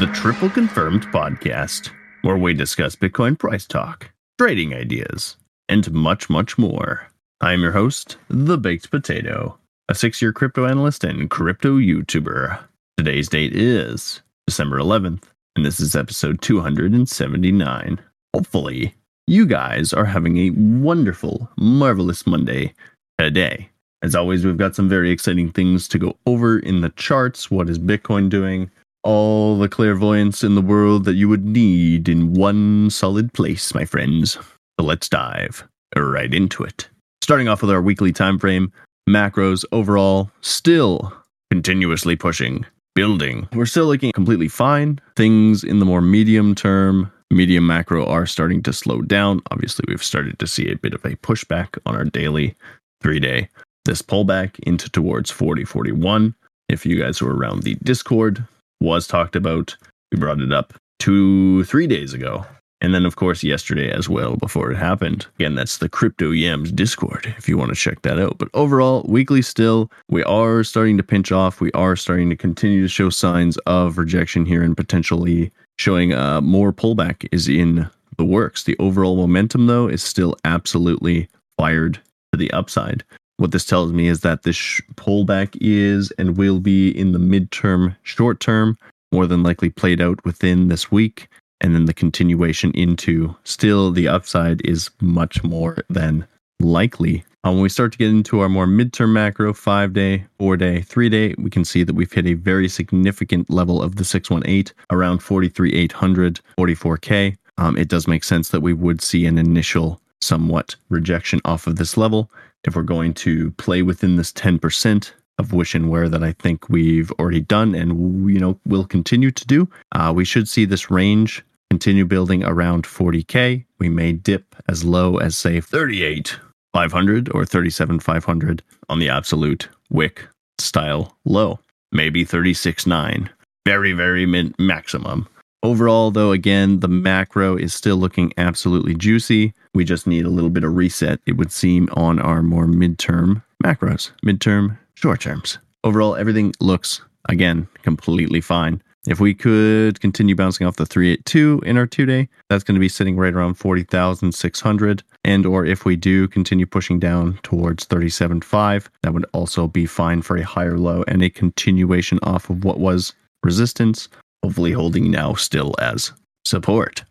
the Triple Confirmed podcast, where we discuss Bitcoin price talk, trading ideas, and much, much more. I'm your host, The Baked Potato, a six year crypto analyst and crypto YouTuber. Today's date is December 11th, and this is episode 279. Hopefully, you guys are having a wonderful, marvelous Monday today. As always, we've got some very exciting things to go over in the charts. What is Bitcoin doing? All the clairvoyance in the world that you would need in one solid place, my friends. So let's dive right into it. Starting off with our weekly time frame, macros overall still continuously pushing, building. We're still looking completely fine. Things in the more medium term, medium macro are starting to slow down. Obviously, we've started to see a bit of a pushback on our daily three day this pullback into towards 40 41 if you guys were around the discord was talked about. We brought it up two three days ago. And then of course yesterday as well before it happened. Again that's the crypto yams discord if you want to check that out. But overall weekly still we are starting to pinch off. We are starting to continue to show signs of rejection here and potentially showing uh, more pullback is in the works. The overall momentum though is still absolutely fired to the upside what this tells me is that this pullback is and will be in the midterm, short term, more than likely played out within this week. And then the continuation into still the upside is much more than likely. Um, when we start to get into our more midterm macro, five day, four day, three day, we can see that we've hit a very significant level of the 618 around 43,800, 44K. Um, it does make sense that we would see an initial somewhat rejection off of this level if we're going to play within this 10% of wish and wear that I think we've already done and you know will continue to do, uh, we should see this range continue building around 40k. We may dip as low as say 38 500 or 37 500 on the absolute wick style low, maybe 36 9. Very very min- maximum. Overall, though, again, the macro is still looking absolutely juicy. We just need a little bit of reset, it would seem, on our more midterm macros, midterm, short terms. Overall, everything looks, again, completely fine. If we could continue bouncing off the 382 in our two day, that's going to be sitting right around 40,600. And or if we do continue pushing down towards 37.5, that would also be fine for a higher low and a continuation off of what was resistance hopefully holding now still as support.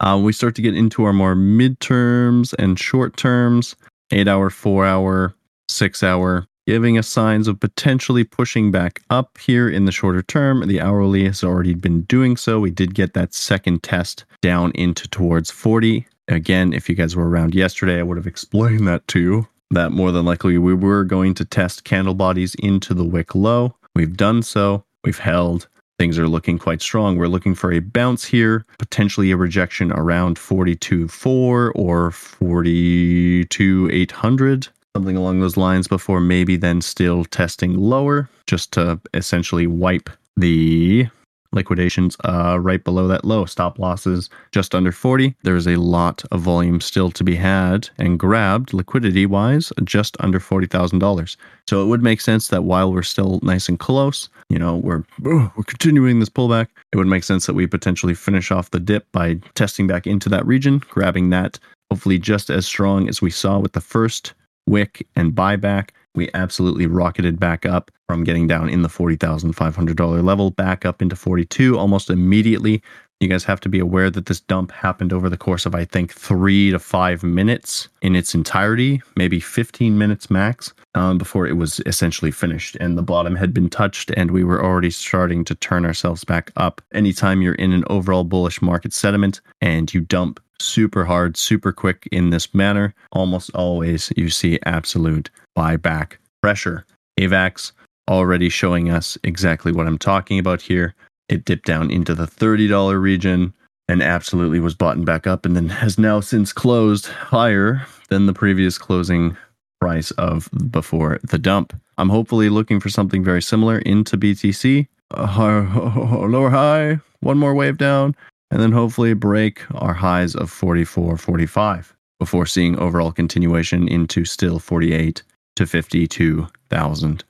Uh, we start to get into our more midterms and short terms, eight hour, four hour, six hour, giving us signs of potentially pushing back up here in the shorter term. The hourly has already been doing so. We did get that second test down into towards 40. Again, if you guys were around yesterday, I would have explained that to you. That more than likely we were going to test candle bodies into the wick low. We've done so. We've held things are looking quite strong. We're looking for a bounce here, potentially a rejection around 42.4 or 42.800, something along those lines before maybe then still testing lower just to essentially wipe the liquidations uh, right below that low. Stop losses just under 40. There's a lot of volume still to be had and grabbed liquidity wise just under $40,000. So it would make sense that while we're still nice and close, you know, we're we're continuing this pullback, it would make sense that we potentially finish off the dip by testing back into that region, grabbing that hopefully just as strong as we saw with the first wick and buyback we absolutely rocketed back up from getting down in the $40,500 level back up into 42 almost immediately. You guys have to be aware that this dump happened over the course of, I think, three to five minutes in its entirety, maybe 15 minutes max, um, before it was essentially finished. And the bottom had been touched, and we were already starting to turn ourselves back up. Anytime you're in an overall bullish market sentiment and you dump super hard, super quick in this manner, almost always you see absolute buyback pressure. AVAX already showing us exactly what I'm talking about here. It dipped down into the $30 region and absolutely was bought back up and then has now since closed higher than the previous closing price of before the dump. I'm hopefully looking for something very similar into BTC. Uh, lower high, one more wave down, and then hopefully break our highs of 44, 45 before seeing overall continuation into still 48 to $52,000.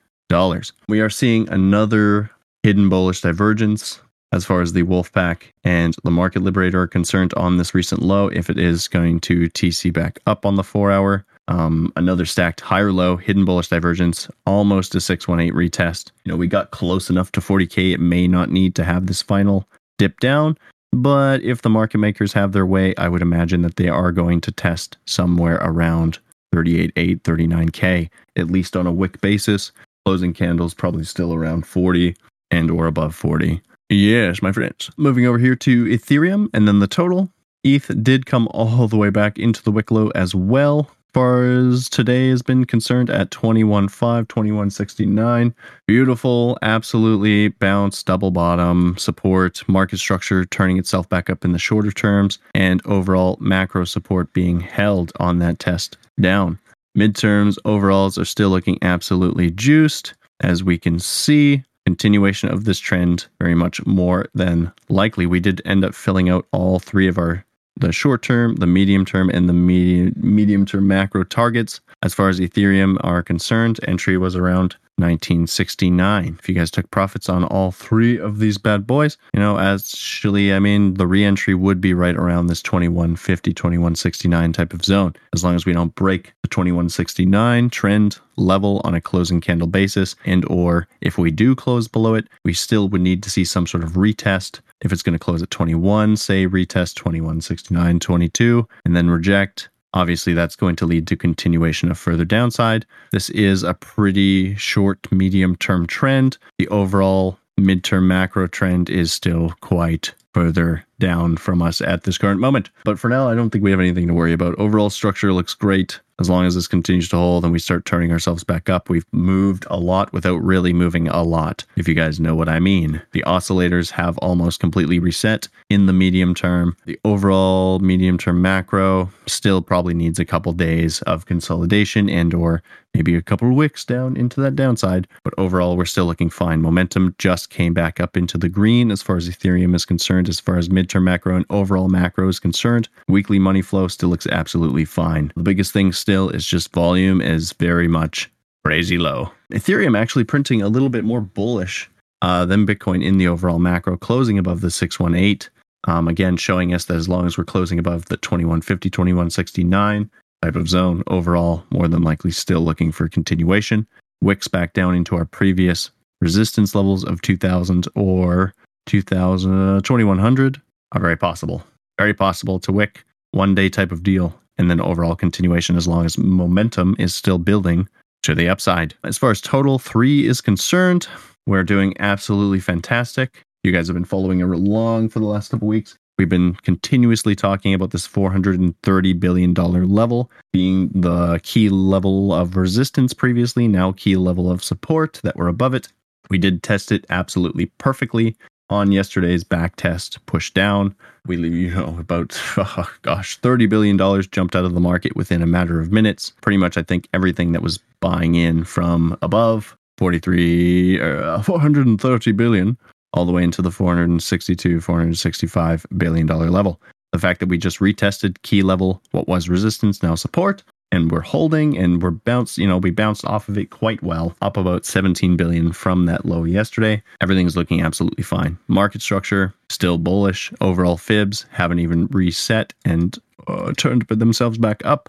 We are seeing another hidden bullish divergence as far as the Wolfpack and the Market Liberator are concerned on this recent low. If it is going to TC back up on the four hour, um, another stacked higher low, hidden bullish divergence, almost a 618 retest. You know, we got close enough to 40K. It may not need to have this final dip down, but if the market makers have their way, I would imagine that they are going to test somewhere around 38.8, 39K, at least on a wick basis. Closing candles probably still around 40 and or above 40. Yes, my friends. Moving over here to Ethereum and then the total. ETH did come all the way back into the wick low as well far as today has been concerned at 21.5, 21.69. Beautiful, absolutely bounce, double bottom, support, market structure turning itself back up in the shorter terms, and overall macro support being held on that test down. Midterms overalls are still looking absolutely juiced, as we can see. Continuation of this trend very much more than likely. We did end up filling out all three of our the short term, the medium term, and the medium medium term macro targets. As far as Ethereum are concerned, entry was around 1969. If you guys took profits on all three of these bad boys, you know, actually, I mean, the reentry would be right around this 2150, 2169 type of zone, as long as we don't break the 2169 trend level on a closing candle basis. And or if we do close below it, we still would need to see some sort of retest. If it's going to close at 21, say retest 2169, 22, and then reject Obviously, that's going to lead to continuation of further downside. This is a pretty short, medium term trend. The overall midterm macro trend is still quite further down from us at this current moment. But for now, I don't think we have anything to worry about. Overall structure looks great as long as this continues to hold and we start turning ourselves back up, we've moved a lot without really moving a lot, if you guys know what I mean. The oscillators have almost completely reset in the medium term. The overall medium term macro still probably needs a couple days of consolidation and or maybe a couple of wicks down into that downside, but overall we're still looking fine. Momentum just came back up into the green as far as Ethereum is concerned, as far as midterm macro and overall macro is concerned. Weekly money flow still looks absolutely fine. The biggest thing still is just volume is very much crazy low. Ethereum actually printing a little bit more bullish uh, than Bitcoin in the overall macro, closing above the 618. Um, again, showing us that as long as we're closing above the 2150, 2169 type of zone, overall, more than likely still looking for continuation. Wicks back down into our previous resistance levels of 2000 or 2000, 2100 are very possible. Very possible to wick one day type of deal and then overall continuation as long as momentum is still building to the upside. As far as total three is concerned, we're doing absolutely fantastic. You guys have been following along for the last couple weeks. We've been continuously talking about this $430 billion level being the key level of resistance previously, now key level of support that we're above it. We did test it absolutely perfectly on yesterday's back test push down. We, you know, about, oh gosh, $30 billion jumped out of the market within a matter of minutes. Pretty much, I think everything that was buying in from above 43, uh, 430 billion all the way into the 462, 465 billion dollar level. The fact that we just retested key level, what was resistance, now support, and we're holding and we're bounced, you know, we bounced off of it quite well, up about 17 billion from that low yesterday. Everything's looking absolutely fine. Market structure still bullish. Overall fibs haven't even reset and uh, turned themselves back up.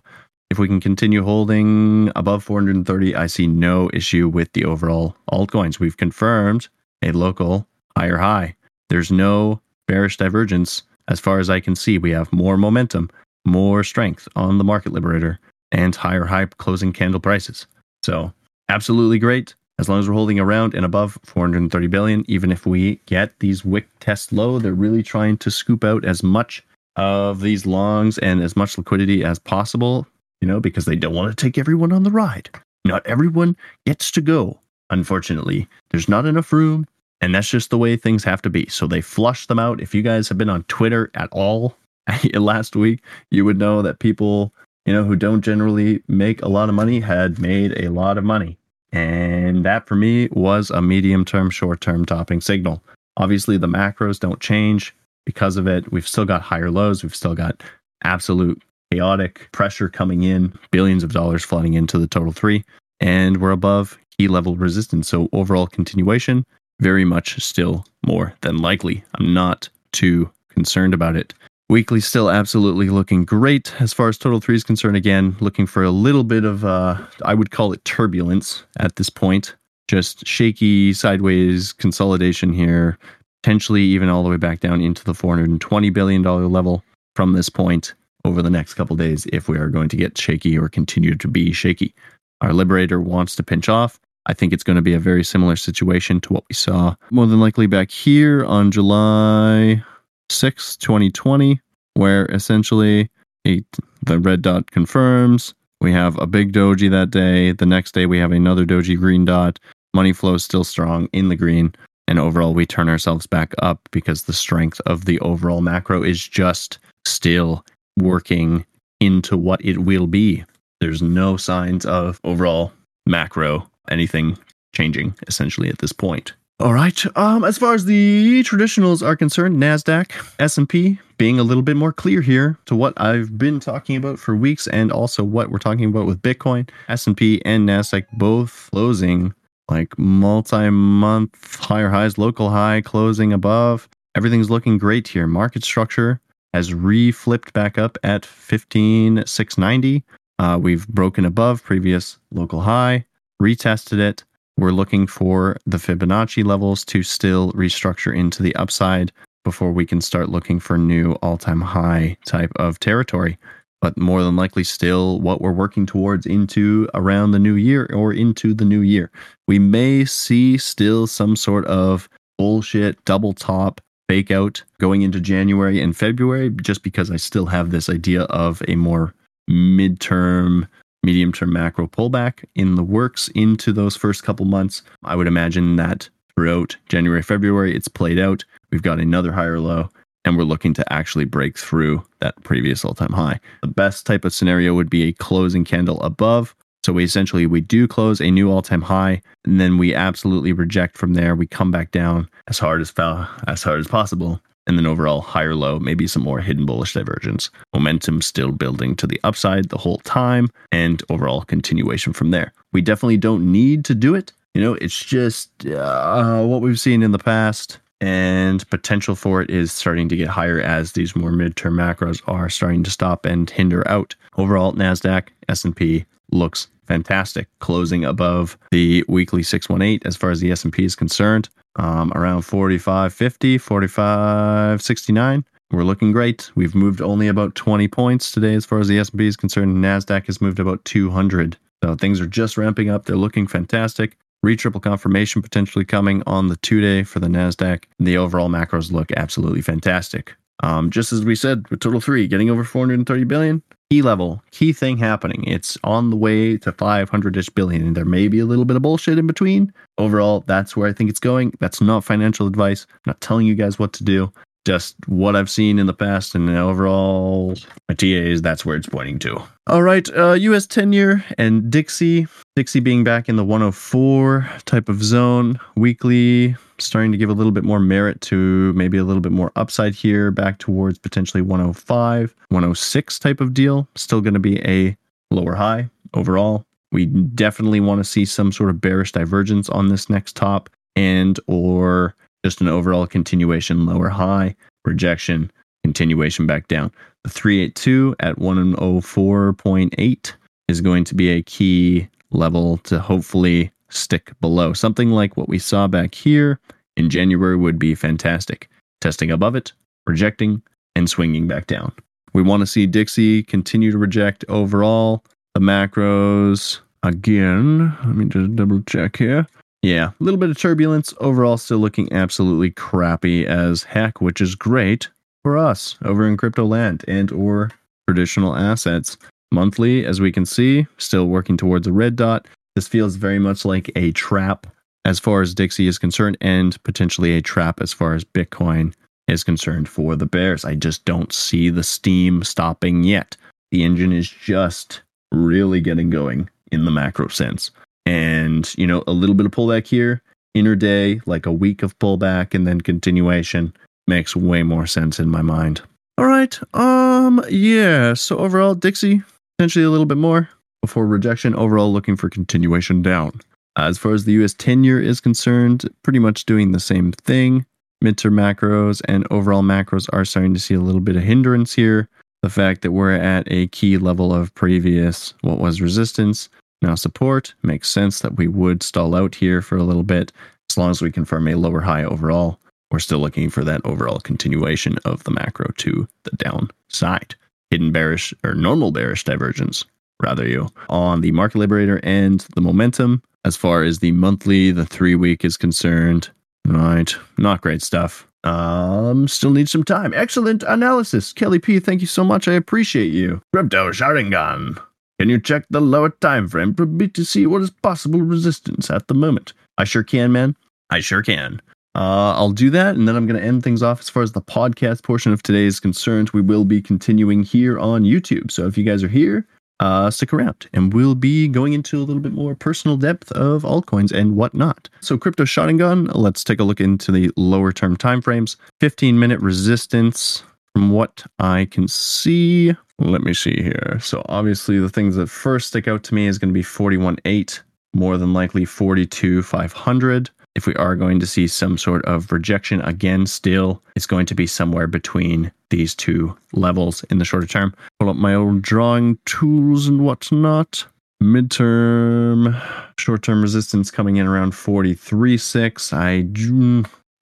If we can continue holding above 430, I see no issue with the overall altcoins. We've confirmed a local higher high. There's no bearish divergence as far as I can see. We have more momentum, more strength on the market liberator and higher high closing candle prices. So, absolutely great as long as we're holding around and above 430 billion. Even if we get these wick tests low, they're really trying to scoop out as much of these longs and as much liquidity as possible, you know, because they don't want to take everyone on the ride. Not everyone gets to go. Unfortunately, there's not enough room, and that's just the way things have to be. So they flush them out. If you guys have been on Twitter at all last week, you would know that people you know, who don't generally make a lot of money had made a lot of money. And that for me was a medium term, short term topping signal. Obviously, the macros don't change because of it. We've still got higher lows. We've still got absolute chaotic pressure coming in, billions of dollars flooding into the total three. And we're above key level resistance. So, overall continuation, very much still more than likely. I'm not too concerned about it. Weekly still absolutely looking great as far as total three is concerned. Again, looking for a little bit of, uh, I would call it turbulence at this point. Just shaky sideways consolidation here, potentially even all the way back down into the $420 billion level from this point over the next couple days if we are going to get shaky or continue to be shaky. Our Liberator wants to pinch off. I think it's going to be a very similar situation to what we saw more than likely back here on July 6, 2020, where essentially the red dot confirms. We have a big doji that day. The next day, we have another doji green dot. Money flow is still strong in the green. And overall, we turn ourselves back up because the strength of the overall macro is just still working into what it will be. There's no signs of overall macro anything changing essentially at this point. All right. Um, as far as the traditionals are concerned, Nasdaq, S and P, being a little bit more clear here to what I've been talking about for weeks, and also what we're talking about with Bitcoin, S and P and Nasdaq both closing like multi-month higher highs, local high closing above. Everything's looking great here. Market structure has re-flipped back up at 15,690. Uh, we've broken above previous local high, retested it. We're looking for the Fibonacci levels to still restructure into the upside before we can start looking for new all time high type of territory. But more than likely, still what we're working towards into around the new year or into the new year. We may see still some sort of bullshit double top fake out going into January and February, just because I still have this idea of a more midterm, medium term macro pullback in the works into those first couple months. I would imagine that throughout January, February, it's played out. We've got another higher low, and we're looking to actually break through that previous all time high. The best type of scenario would be a closing candle above. So we essentially we do close a new all-time high, and then we absolutely reject from there. We come back down as hard as as hard as possible, and then overall higher low, maybe some more hidden bullish divergence. Momentum still building to the upside the whole time, and overall continuation from there. We definitely don't need to do it. You know, it's just uh, what we've seen in the past, and potential for it is starting to get higher as these more midterm macros are starting to stop and hinder out. Overall, Nasdaq, S&P looks fantastic, closing above the weekly 618 as far as the S&P is concerned um, around 45.50, 45.69. We're looking great. We've moved only about 20 points today as far as the S&P is concerned. Nasdaq has moved about 200. So things are just ramping up. They're looking fantastic. Retriple confirmation potentially coming on the two day for the Nasdaq. The overall macros look absolutely fantastic. Um, just as we said with Total 3, getting over 430 billion, key level, key thing happening. It's on the way to 500 ish billion. And there may be a little bit of bullshit in between. Overall, that's where I think it's going. That's not financial advice. I'm not telling you guys what to do. Just what I've seen in the past and overall, my TAs, that's where it's pointing to. All right, uh, US 10 year and Dixie. Dixie being back in the 104 type of zone weekly starting to give a little bit more merit to maybe a little bit more upside here, back towards potentially 105, 106 type of deal. Still going to be a lower high overall. We definitely want to see some sort of bearish divergence on this next top and or just an overall continuation lower high, rejection, continuation back down. The 382 at 104.8 is going to be a key level to hopefully stick below. Something like what we saw back here in January would be fantastic. Testing above it, rejecting, and swinging back down. We want to see Dixie continue to reject overall. The macros, again, let me just double check here. Yeah, a little bit of turbulence. Overall, still looking absolutely crappy as heck, which is great for us over in crypto land and or traditional assets. Monthly, as we can see, still working towards a red dot. This feels very much like a trap as far as Dixie is concerned, and potentially a trap as far as Bitcoin is concerned for the Bears. I just don't see the steam stopping yet. The engine is just really getting going in the macro sense. And, you know, a little bit of pullback here, inner day, like a week of pullback, and then continuation makes way more sense in my mind. All right. Um, yeah. So overall, Dixie, potentially a little bit more before rejection. Overall, looking for continuation down. As far as the US 10 year is concerned, pretty much doing the same thing. Midterm macros and overall macros are starting to see a little bit of hindrance here. The fact that we're at a key level of previous, what was resistance, now support, makes sense that we would stall out here for a little bit as long as we confirm a lower high overall. We're still looking for that overall continuation of the macro to the downside. Hidden bearish or normal bearish divergence, rather, you on the market liberator and the momentum. As far as the monthly, the three week is concerned, right? Not great stuff. Um, still need some time. Excellent analysis. Kelly P, thank you so much. I appreciate you. Crypto Sharingan. Can you check the lower time frame for me to see what is possible resistance at the moment? I sure can, man. I sure can. Uh, I'll do that, and then I'm going to end things off as far as the podcast portion of today is concerned. We will be continuing here on YouTube. So if you guys are here, uh, stick around, and we'll be going into a little bit more personal depth of altcoins and whatnot. So crypto Sharingan, let's take a look into the lower term timeframes. 15 minute resistance from what I can see. Let me see here. So obviously the things that first stick out to me is going to be 41.8, more than likely 42.500. If we are going to see some sort of rejection again, still, it's going to be somewhere between these two levels in the shorter term. Pull up my old drawing tools and whatnot. Midterm, short term resistance coming in around 43.6. I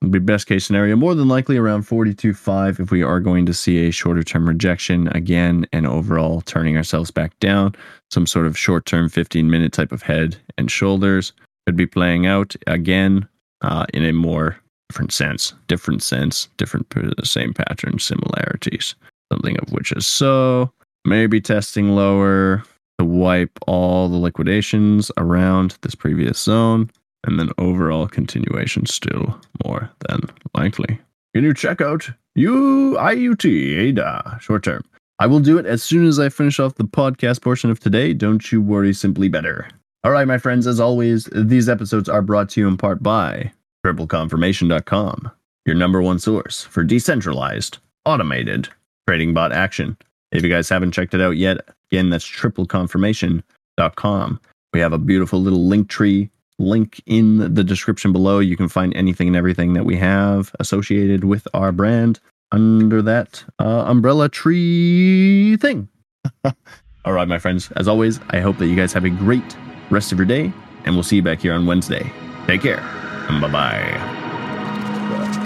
be best case scenario, more than likely around 42.5 if we are going to see a shorter term rejection again and overall turning ourselves back down. Some sort of short term 15 minute type of head and shoulders could be playing out again uh, in a more different sense, different sense, different same pattern, similarities. Something of which is so. Maybe testing lower to wipe all the liquidations around this previous zone and then overall continuation still more than likely. Can you check out UIUT ADA short term? I will do it as soon as I finish off the podcast portion of today. Don't you worry, simply better. All right, my friends, as always, these episodes are brought to you in part by tripleconfirmation.com, your number one source for decentralized, automated trading bot action. If you guys haven't checked it out yet, again, that's tripleconfirmation.com. We have a beautiful little link tree link in the description below. You can find anything and everything that we have associated with our brand under that uh, umbrella tree thing. All right, my friends. As always, I hope that you guys have a great rest of your day, and we'll see you back here on Wednesday. Take care, and bye bye.